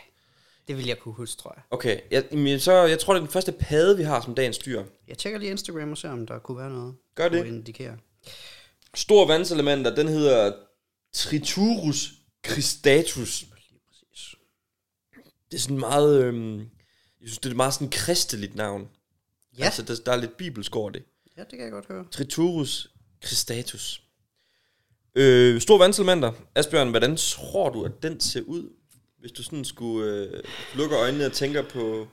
det vil jeg kunne huske, tror jeg. Okay, jeg, men så, jeg tror, det er den første padde, vi har som dagens dyr. Jeg tjekker lige Instagram og ser, om der kunne være noget. Gør det. Indikere. Stor vandsalamenter, den hedder Triturus præcis. Det er sådan meget, øhm, jeg synes, det er et meget sådan kristeligt navn. Ja, Altså, der, der er lidt bibelsk over det. ja, det kan jeg godt høre. Triturus cristatus. Øh, stor vandsalamenter. Asbjørn, hvordan tror du, at den ser ud? Hvis du sådan skulle øh, lukke øjnene og tænker på,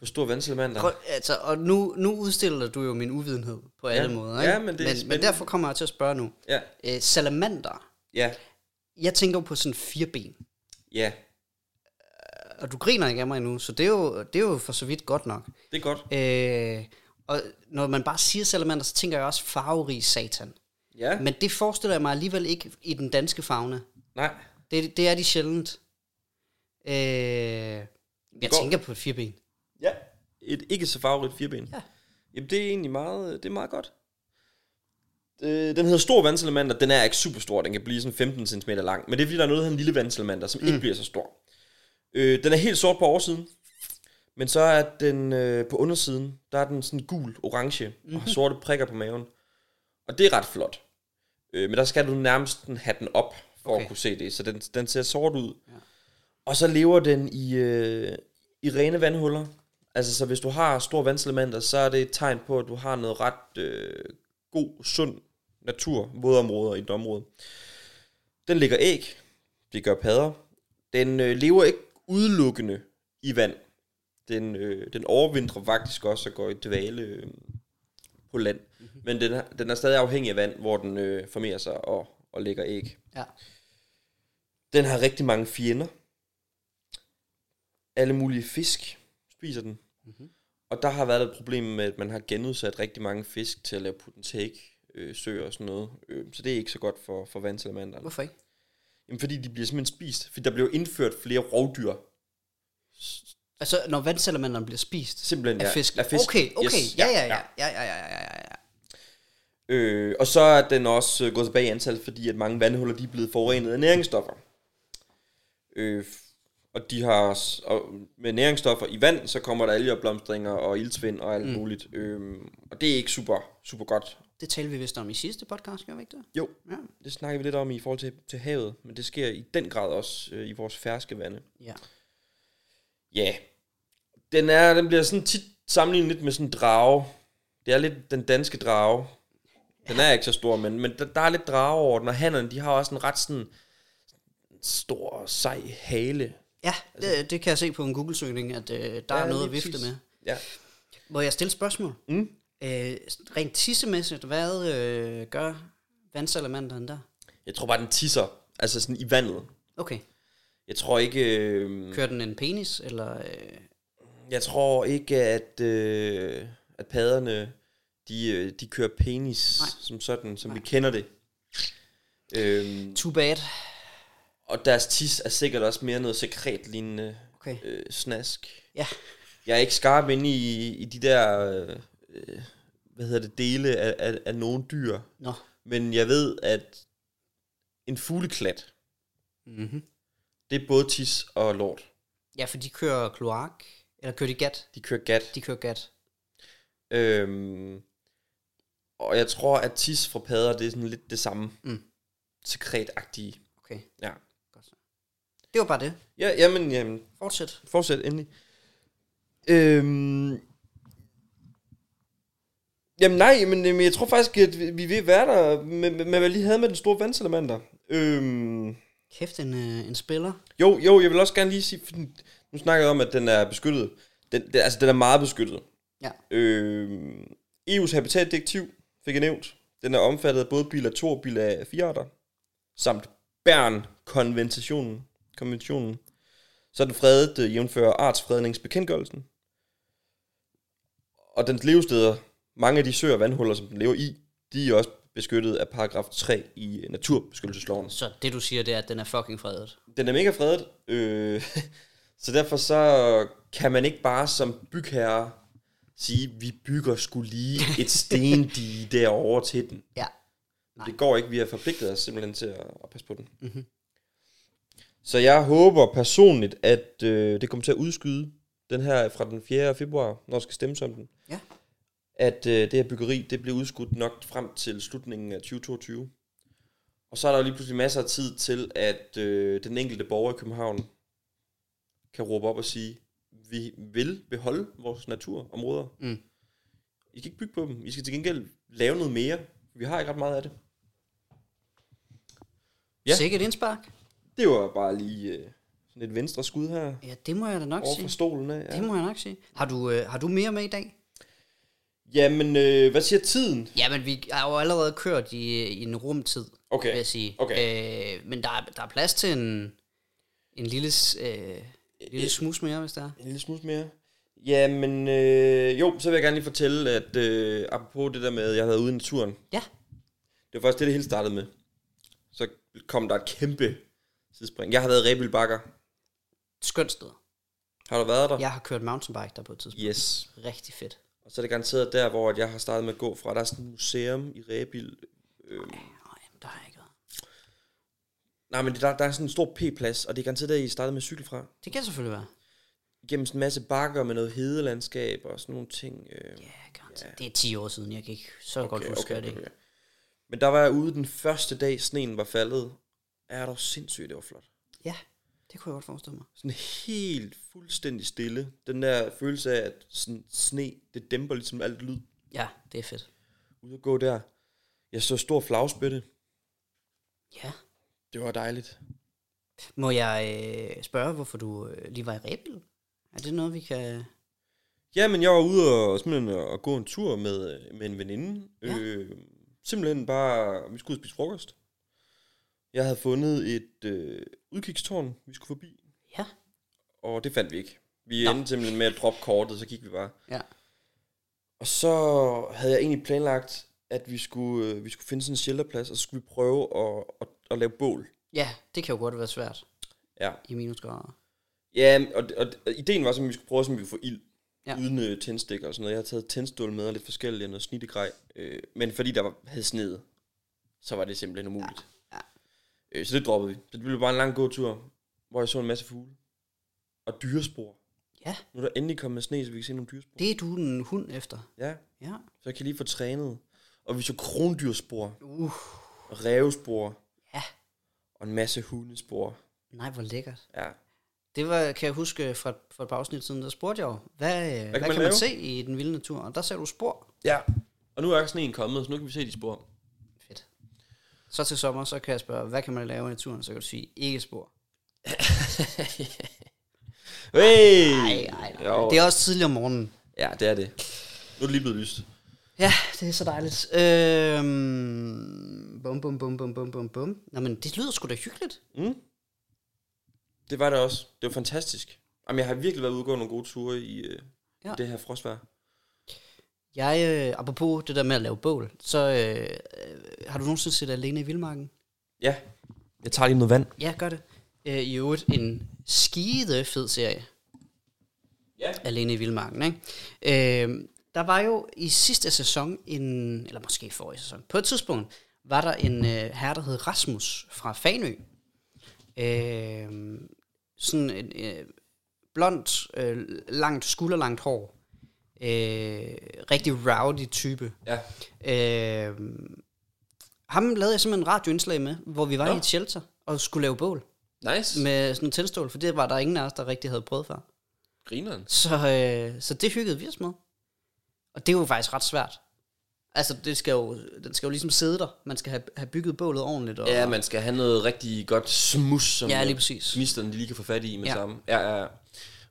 på stor vandsalamander. Prøv, altså, og nu, nu udstiller du jo min uvidenhed på alle Ja. måder. Ikke? Ja, men det men, men derfor kommer jeg til at spørge nu. Ja, Øh, salamander. ja, Jeg tænker jo på sådan fire ben. ja. Og du griner ikke af mig nu, så det er jo, det er jo for så vidt godt nok. Det er godt. Øh, og når man bare siger salamander, så tænker jeg også farverig satan. Ja, Men det forestiller jeg mig alligevel ikke i den danske fauna. nej. Det, det er de sjældent. Øh, jeg går- tænker på et fireben. Ja. Et ikke så farverigt fireben. Ja. Jamen, det er egentlig meget, det er meget godt. Øh, Den hedder stor vandsalamander. Den er ikke super stor. Den kan blive sådan 15 cm lang. Men det er fordi, der er noget af en lille vandsalamander, som mm. ikke bliver så stor. Øh, den er helt sort på oversiden. Men så er den øh, på undersiden, der er den sådan gul, orange, mm-hmm. og har sorte prikker på maven. Og det er ret flot. Øh, men der skal du nærmest have den op, for. Okay. at kunne se det. Så den, den ser sort ud. Ja. Og så lever den i, øh, i rene vandhuller. Altså, så hvis du har stor vandsalamander, så er det et tegn på, at du har noget ret øh, god, sund natur, vådområder i et område. Den lægger æg. Det gør padder. Den øh, lever ikke udelukkende i vand. Den, øh, den overvintrer faktisk også og går i dvale øh, på land. Mm-hmm. Men den, den er stadig afhængig af vand, hvor den øh, formerer sig og, og lægger æg. Ja. Den har rigtig mange fjender. Alle mulige fisk spiser den. Mm-hmm. Og der har været et problem med, at man har genudsat rigtig mange fisk til at lave put and take øh, søer og sådan noget. Øh, så det er ikke så godt for, for vandsalamanderne. Hvorfor ikke? Jamen, fordi de bliver simpelthen spist. Fordi der bliver indført flere rovdyr. Altså, når vandsalamanderen bliver spist Simpelthen, af ja. fisk. Af fisk. Okay, okay. Yes, ja, ja, ja, ja. ja. Ja, ja, ja, ja, ja, ja. Øh, og så er den også øh, gået tilbage i antal, fordi at mange vandhuller de er blevet forurenet af næringsstoffer. Øh, og de har og med næringsstoffer i vand, så kommer der algeopblomstringer og ildsvind og alt mm. muligt. Øh, og det er ikke super, super godt. Det talte vi vist om i sidste podcast, gør vi ikke det? Jo, Ja. det snakker vi lidt om i forhold til, til havet, men det sker i den grad også øh, i vores ferske vande. Ja. Ja, den, er, den bliver sådan tit sammenlignet lidt med sådan en drage. Det er lidt den danske drage. Den er ikke så stor, men, men der, der er lidt drage over den, og hannerne, de har også en ret sådan stor, sej hale. Ja, det, det kan jeg se på en Google-søgning, at øh, der ja, er noget at vifte præcis. med. Ja. Må jeg stille spørgsmål? Mm. Øh, rent tissemæssigt, hvad øh, gør vandsalamanderen der? Jeg tror bare, den tisser, altså sådan i vandet. Okay. Jeg tror ikke, øh, Kører den en penis, eller... Øh, jeg tror ikke at, øh, at padderne, de, øh, de kører penis Nej. som sådan, som vi kender det. Øhm, too bad. Og deres tis er sikkert også mere noget sekret lignende Okay. øh, snask. Ja. Jeg er ikke skarp inde i, i de der, øh, hvad hedder det, dele af, af, af nogle dyr. Nå. Men jeg ved, at en fugleklat, Mm-hmm. det er både tis og lort. Ja, for de kører kloak, eller kører de gat? De kører gat. De kører gat. Øhm, og jeg tror, at tis fra padder, det er sådan lidt det samme. Mm. Sekretagtige. Okay, Ja. Det var bare det. Ja, jamen, jamen, Fortsæt. Fortsæt endelig. Øhm, jamen nej, men, men jeg tror faktisk, at vi er ved at være der med, med, med hvad lige havde med den store vandsalamander. Øhm, Kæft, en, øh, en spiller. jo, jo, jeg vil også gerne lige sige, for den- nu snakker jeg om, at den er beskyttet. Den, den, altså, den er meget beskyttet. Ja. Øhm, EU's habitatdirektiv fik jeg nævnt. Den er omfattet af både bilag 2 og bilag 4 arter, samt Bern-konventionen. Konventionen. Så er den fredet øh, jævnfører artsfredningsbekendtgørelsen. Og dens levesteder, mange af de søer og vandhuller, som den lever i, de er også beskyttet af paragraf 3 i øh, naturbeskyttelsesloven. Så det du siger, det er, at den er fucking fredet. Den er mega fredet, øh, så derfor så kan man ikke bare som bygherre sige, vi bygger skulle lige et stendige derovre til den. Ja. Det går ikke, vi har forpligtet os simpelthen til at, at passe på den. Mhm. Så jeg håber personligt, at øh, det kommer til at udskyde den her fra den 4. februar, når der skal stemmes om den. Ja. At øh, det her byggeri, det bliver udskudt nok frem til slutningen af 2022. Og så er der jo lige pludselig masser af tid til, at øh, den enkelte borger i København kan råbe op og sige, vi vil beholde vores naturområder. Mm. I skal ikke bygge på dem. I skal til gengæld lave noget mere. Vi har ikke ret meget af det. Ja. Sikkert indspark. Det var bare lige øh, sådan et venstre skud her. Ja, det må jeg da nok sige. stolen af. Det må jeg nok sige. Har du, øh, har du mere med i dag? Jamen, øh, hvad siger tiden? Jamen, vi har jo allerede kørt i, i en rumtid, Okay. vil jeg sige. Okay. Øh, men der er, der er plads til en, en lille, s- øh, lille smus mere, hvis der er. En lille smule mere. Jamen, øh, jo, så vil jeg gerne lige fortælle, at øh, apropos det der med, at jeg havde været ude i naturen. Ja. Det var faktisk det, det hele startede med. Så kom der et kæmpe sidespring. Jeg har været i Rebild Bakker. Skønt sted. Har du været der? Jeg har kørt mountainbike der på et tidspunkt. Yes. Rigtig fedt. Og så er det garanteret der, hvor jeg har startet med at gå fra. Der er sådan et museum i Rebild. Øh, Nej, der har jeg ikke været. nej, men der, der er sådan en stor P-plads, og det er garanteret der, I startede med cykel fra. Det kan selvfølgelig være. Gennem sådan en masse bakker med noget hedelandskab og sådan nogle ting. Øh. Ja, garanteret. Det er 10 år siden, jeg kan ikke så okay, godt huske okay, det. ikke. Men der var jeg ude den første dag, sneen var faldet. Er der sindssygt, det var flot. Ja, det kunne jeg godt forestille mig. Sådan helt fuldstændig stille. Den der følelse af, at sådan sne, det dæmper ligesom alt lyd. Ja, det er fedt. Ude at gå der. Jeg så stor flagspætte. Ja. Det var dejligt. Må jeg øh, spørge, hvorfor du øh, lige var i Rebel? Er det noget, vi kan... Ja, men jeg var ude og, simpelthen at gå en tur med, med en veninde. Ja. Øh, simpelthen bare, vi skulle og spise frokost. Jeg havde fundet et øh, udkigstårn, vi skulle forbi. Ja. Og det fandt vi ikke. Vi Nå. endte simpelthen med at droppe kortet, så gik vi bare. Ja. Og så havde jeg egentlig planlagt, at vi skulle, øh, vi skulle finde sådan en shelterplads, og så skulle vi prøve at, at, at lave bål. Ja, det kan jo godt være svært Ja. i minusgrader. Ja, og, og, og ideen var, at vi skulle prøve, at vi kunne få ild. Ja. Uden øh, tændstikker og sådan noget. Jeg havde taget tændstål med og lidt forskellige og noget snittegrej. Øh, men fordi der var, havde sneet, så var det simpelthen umuligt. Øh, så det droppede vi. Så det blev bare en lang gåtur, hvor jeg så en masse fugle. Og dyrespor. Ja, Nu er der endelig kommet sne, så vi kan se nogle dyrespor. det er du en hund efter. Ja, Ja. så jeg kan lige få trænet. Og vi så krondyrspor, Uh, og rævespor, ja. og en masse hundespor. Nej, hvor lækkert. Ja. Det var, kan jeg huske fra, for et par afsnit siden, der spurgte jeg jo, hvad, hvad, hvad man kan man lave? se i den vilde natur? Og der ser du spor. ja. Og nu er sneen kommet, så nu kan vi se de spor. Så til sommer, så kan jeg spørge, hvad kan man lave i naturen? Så kan du sige, ikke spor. Hey! Nej, nej, nej. Det er også tidligt om morgenen. Ja, det er det. Nu er det lige blevet lyst. Ja, det er så dejligt. Øhm, bum, bum, bum, bum, bum, bum, bum. Nå, men det lyder sgu da hyggeligt. Mm. Det var det også. Det var fantastisk. Jamen, jeg har virkelig været ude og gå nogle gode ture i, øh, Ja. i det her frostvejr. Jeg, øh, apropos det der med at lave bål, så øh, øh, har du nogensinde set Alene i Vildmarken? Ja. Jeg tager lige noget vand. Ja, gør det. Øh, I øvrigt en skide fed serie, Ja. Alene i Vildmarken, ikke? Øh, der var jo i sidste sæson, en, eller måske forrige sæson, på et tidspunkt, var der en øh, herre, der hed Rasmus fra Fanø. Øh, sådan en øh, blond, øh, langt, skulderlangt hår. Øh, rigtig rowdy type. Ja. Øh, ham lavede jeg simpelthen en radioindslag med, hvor vi var Nå. i et shelter og skulle lave bål Nice. med sådan en tændstål, for det var der ingen af os, der rigtig havde prøvet før. Grineren. Så, øh, så det hyggede vi os med. Og det er jo faktisk ret svært. Altså, det skal jo, den skal jo ligesom sidde der. Man skal have, have bygget bålet ordentligt. Og, Ja, man skal have noget rigtig godt smus, som Ja, lige præcis. misterne de lige kan få fat i med Ja. ja. samme. Ja, ja.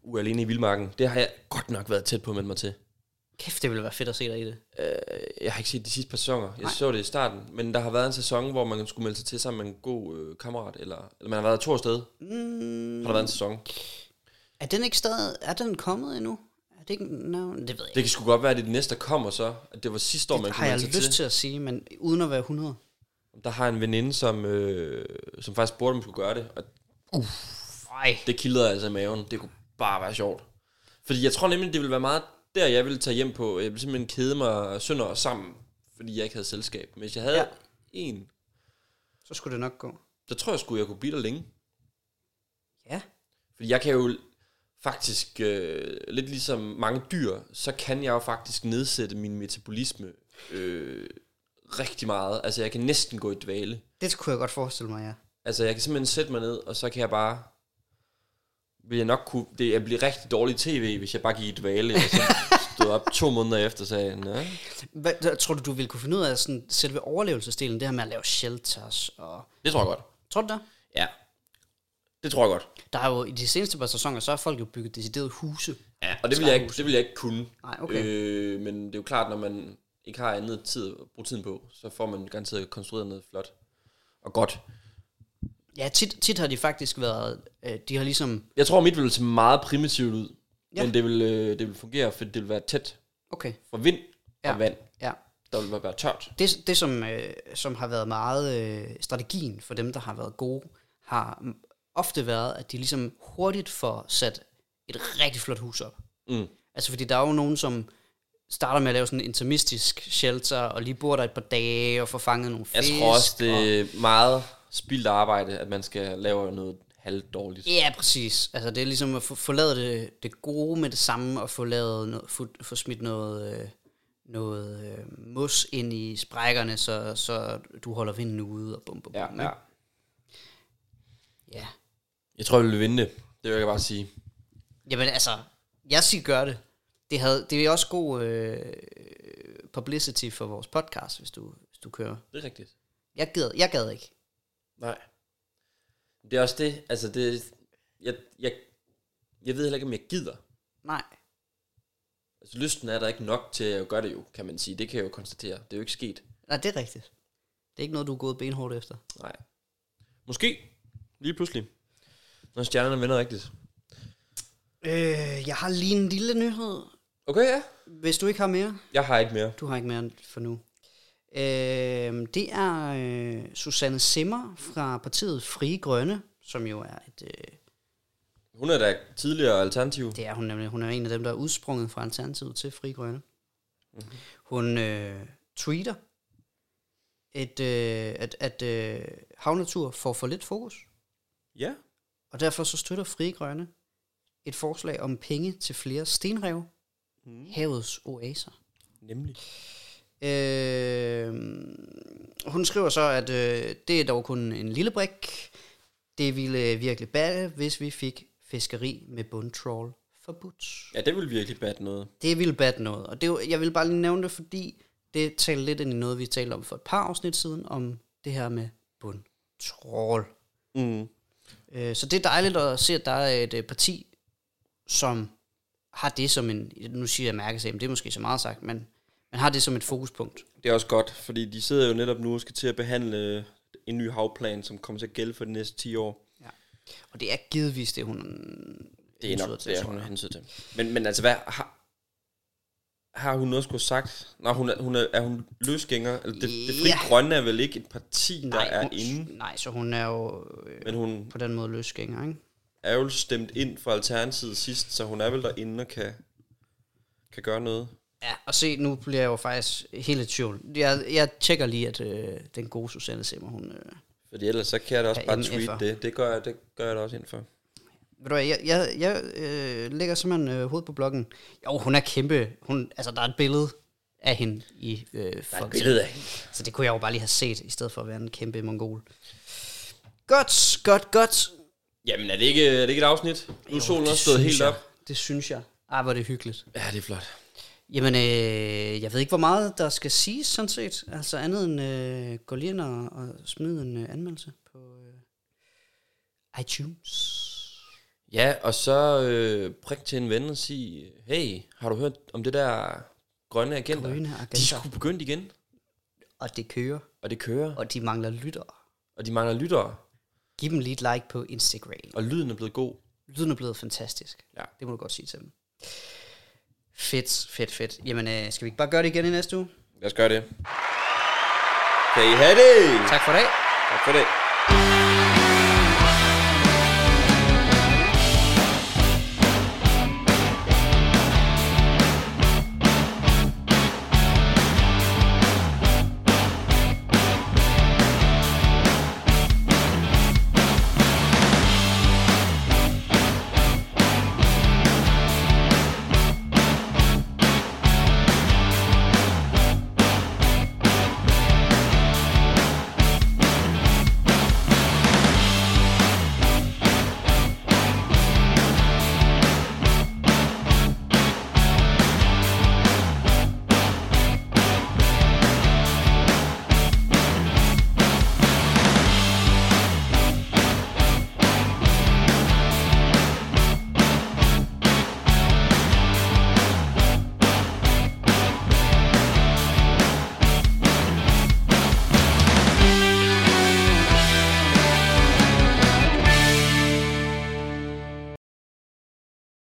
Uh, alene i Vildmarken. Det har jeg godt nok været tæt på at melde mig til. Kæft, det ville være fedt at se dig i det. Øh, jeg har ikke set de sidste par sæsoner. Jeg Nej. så det i starten. Men der har været en sæson, hvor man skulle melde sig til sammen med en god øh, kammerat. Eller, eller man har været to afsted. Mm, Har der været en sæson. er den ikke stadig, er den kommet endnu? Er det ikke, no, det ved jeg Det kan sgu godt være, at det næste, der kommer så. At det var sidste år, man Det kunne har jeg melde sig lyst til. til at sige, men uden at være 100. Der har jeg en veninde, som, øh, som faktisk spurgte, om hun skulle gøre det. Og Nej. det kildrede altså i maven. Det kunne bare være sjovt. Fordi jeg tror nemlig, det ville være meget der, jeg ville tage hjem på. Jeg ville simpelthen kede mig sønder sammen, fordi jeg ikke havde selskab. Men hvis jeg havde Ja. en, Så skulle det nok gå. så tror jeg sgu, jeg kunne blive der længe. Ja. Fordi jeg kan jo faktisk, øh, lidt ligesom mange dyr, så kan jeg jo faktisk nedsætte min metabolisme øh, rigtig meget. Altså jeg kan næsten gå i dvale. Det kunne jeg godt forestille mig, ja. Altså jeg kan simpelthen sætte mig ned, og så kan jeg bare... Vil jeg nok kunne... Det jeg bliver rigtig dårlig tv, hvis jeg bare gik i dvale, og så stod op to måneder efter sagde, Nå, Hvad, tror du, du ville kunne finde ud af sådan, selve overlevelsesdelen, det her med at lave shelters og... det tror jeg godt. Tror du det? Ja. Det tror jeg godt. Der er jo i de seneste par sæsoner, så har folk jo bygget deciderede huse. Ja, og det vil, jeg ikke, det vil jeg ikke kunne. Nej, okay. Øh, men det er jo klart, når man ikke har andet tid at bruge tiden på, så får man garanteret konstrueret noget flot og godt. Ja, tit, tit har de faktisk været, øh, de har ligesom, Jeg tror, mit vil se meget primitivt ud, Ja. men det vil, øh, det vil fungere, for det vil være tæt okay, for vind Ja. og vand. ja. Der vil være tørt. Det, det som, øh, som har været meget øh, strategien for dem, der har været gode, har ofte været, at de ligesom hurtigt får sat et rigtig flot hus op. Mm. Altså fordi der er jo nogen, som starter med at lave sådan en intimistisk shelter, og lige bor der et par dage, og får fanget nogle Jeg fisk. tror også, det og, er meget spildt arbejde, at man skal lave noget halvt dårligt. Ja, præcis. Altså det er ligesom at få, få lavet det, det gode med det samme, og få, lavet noget, få, få smidt noget, øh, noget øh, mus ind i sprækkerne, så, så du holder vinden ude, og bum, bum, Ja, bum, ja. ikke? ja. Jeg tror, jeg vil vinde det. Det vil jeg bare sige. Jamen altså, jeg siger gør det. Det, havde, det er også god øh, publicity for vores podcast, hvis du, hvis du kører. Det er rigtigt. Jeg gad, jeg gad ikke. Nej. Det er også det, altså det, jeg, jeg, jeg ved heller ikke, om jeg gider. Nej. Altså lysten er der ikke nok til at gøre det jo, kan man sige. Det kan jeg jo konstatere. Det er jo ikke sket. Nej, det er rigtigt. Det er ikke noget, du er gået benhårdt efter. Nej. Måske. Lige pludselig. Når stjernerne vender rigtigt. Øh, jeg har lige en lille nyhed. Okay, ja. Hvis du ikke har mere. Jeg har ikke mere. Du har ikke mere for nu. Øh, det er øh, Susanne Simmer fra partiet Frie Grønne, som jo er et... Øh, Hun er da tidligere alternativ. det er hun nemlig. Hun er en af dem, der er udsprunget fra Alternativet til Frie Grønne. Mm-hmm. Hun øh, tweeter, et, øh, at, at øh, havnatur får for lidt fokus, Ja. og derfor så støtter Frie Grønne et forslag om penge til flere stenrev, mm. havets oaser. Nemlig. Øh, hun skriver så, at øh, det er dog kun en lille brik. Det ville virkelig batte, hvis vi fik fiskeri med bundtrawl forbudt. Ja, det vil virkelig batte noget. Det ville batte noget. Og det, jeg vil bare lige nævne det, fordi det taler lidt ind i noget, vi talte om for et par afsnit siden, om det her med bundtrawl. Mm. Øh, så det er dejligt at se, at der er et øh, parti, som har det som en, nu siger jeg mærkesag, men det er måske så meget sagt, men man har det som et fokuspunkt. Det er også godt, fordi de sidder jo netop nu og skal til at behandle en ny havplan, som kommer til at gælde for de næste 10 år. Og det er givetvis det, hun Det er hensyder nok til, det, er, hun er hensyn til. Men, men altså, hvad har, har hun noget skulle sagt? Nå, hun er, hun er, er hun løsgænger? Eller det, det frie Ja. grønne er vel ikke et parti, der Nej, er hun, inde, nej, så hun er jo øh, men hun på den måde løsgænger, ikke? er jo stemt ind for Alternativet sidst, så hun er vel derinde og kan, kan gøre noget. Ja, og se, nu bliver jeg jo faktisk helt i tvivl. Jeg, jeg tjekker lige, at øh, den gode Susanne Simmer, hun... Øh, Fordi ellers så kan jeg da også Er bare tweet det. Det gør, jeg, det gør jeg da også ind for. ved du hvad, jeg, jeg, jeg øh, lægger simpelthen øh, hovedet på bloggen. Jo, hun er kæmpe. Hun, altså, der er et billede af hende i øh, Folketinget. af hende. Så det kunne jeg jo bare lige have set, i stedet for at være en kæmpe mongol. Godt, godt, godt. Jamen, er det ikke, er det ikke et afsnit? Nu er solen også stået helt jeg. op. Det synes jeg. Ej, hvor er det hyggeligt. Ja, det er flot. Jamen, øh, jeg ved ikke, hvor meget der skal siges, sådan set. Altså andet end øh, gå lige ind og, og smide en øh, anmeldelse på øh, iTunes. Ja, og så øh, prik til en ven og sige, hey, har du hørt om det der grønne agenter? Grønne De agenter. skulle begynde igen, Og det kører, og det kører, og de mangler lyttere. og de mangler lyttere, Giv dem lige et like på Instagram. og lyden er blevet god. Lyden er blevet fantastisk. Ja. Det må du godt sige til dem. Fedt, fedt, fedt. Jamen, øh, skal vi ikke bare gøre det igen i næste uge? Lad os gøre det. Kan I have det? Tak for dag. Tak for det.